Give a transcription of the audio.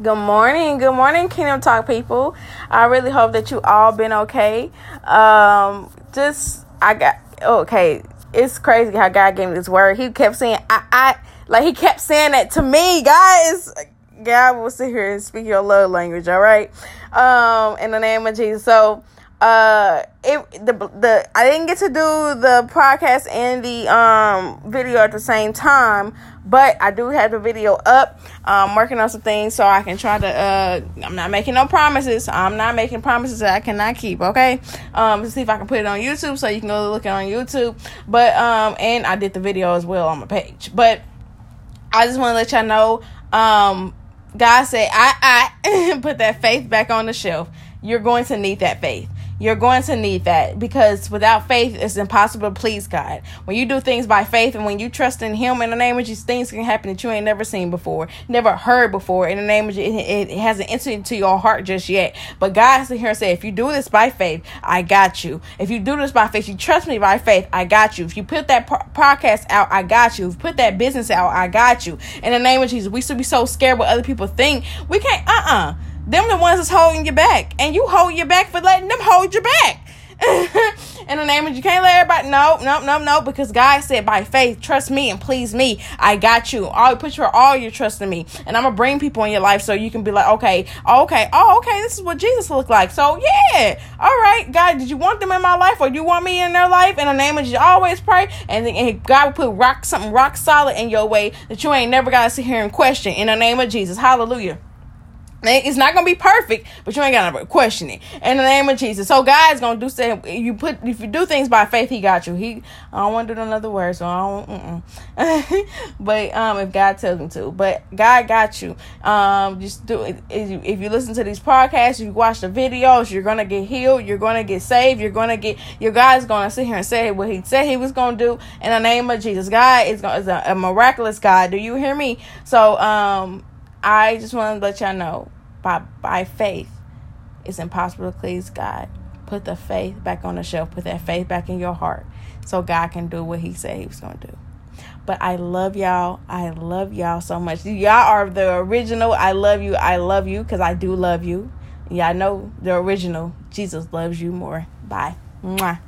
Good morning. Good morning, Kingdom Talk people. I really hope that you all been okay. Um, just I got okay. It's crazy how God gave me this word. He kept saying I I like he kept saying that to me, guys. God will sit here and speak your love language, all right? Um, in the name of Jesus. So uh it the the I didn't get to do the podcast and the um video at the same time, but I do have the video up. I'm working on some things so I can try to uh I'm not making no promises. I'm not making promises that I cannot keep, okay? Um to see if I can put it on YouTube so you can go look it on YouTube. But um and I did the video as well on my page. But I just want to let y'all know um God said I I put that faith back on the shelf. You're going to need that faith you're going to need that because without faith, it's impossible to please God. When you do things by faith and when you trust in Him in the name of Jesus, things can happen that you ain't never seen before, never heard before. In the name of Jesus, it, it hasn't entered into your heart just yet. But God's here and say, if you do this by faith, I got you. If you do this by faith, you trust me by faith, I got you. If you put that podcast out, I got you. If you put that business out, I got you. In the name of Jesus, we should be so scared what other people think. We can't, uh uh-uh. uh them the ones that's holding you back. And you hold your back for letting them hold you back. in the name of you can't let everybody no no no no because God said by faith trust me and please me. I got you. I'll put your all your trust in me. And I'm gonna bring people in your life so you can be like okay oh, okay oh okay this is what Jesus looked like. So yeah. All right God did you want them in my life or you want me in their life? In the name of Jesus always pray. And, and God will put rock something rock solid in your way that you ain't never gotta sit here and question. In the name of Jesus hallelujah it's not gonna be perfect, but you ain't gotta question it. In the name of Jesus. So God's gonna do say you put if you do things by faith, He got you. He I don't want to do another word, so I don't. but um, if God tells him to, but God got you. Um, just do it. If you, listen to these podcasts, you watch the videos, you're gonna get healed. You're gonna get saved. You're gonna get your God's gonna sit here and say what He said He was gonna do. In the name of Jesus, God is gonna is a, a miraculous God. Do you hear me? So um I just want to let y'all know by by faith, it's impossible to please God. Put the faith back on the shelf. Put that faith back in your heart, so God can do what He said He was going to do. But I love y'all. I love y'all so much. Y'all are the original. I love you. I love you because I do love you. I know the original. Jesus loves you more. Bye. Mwah.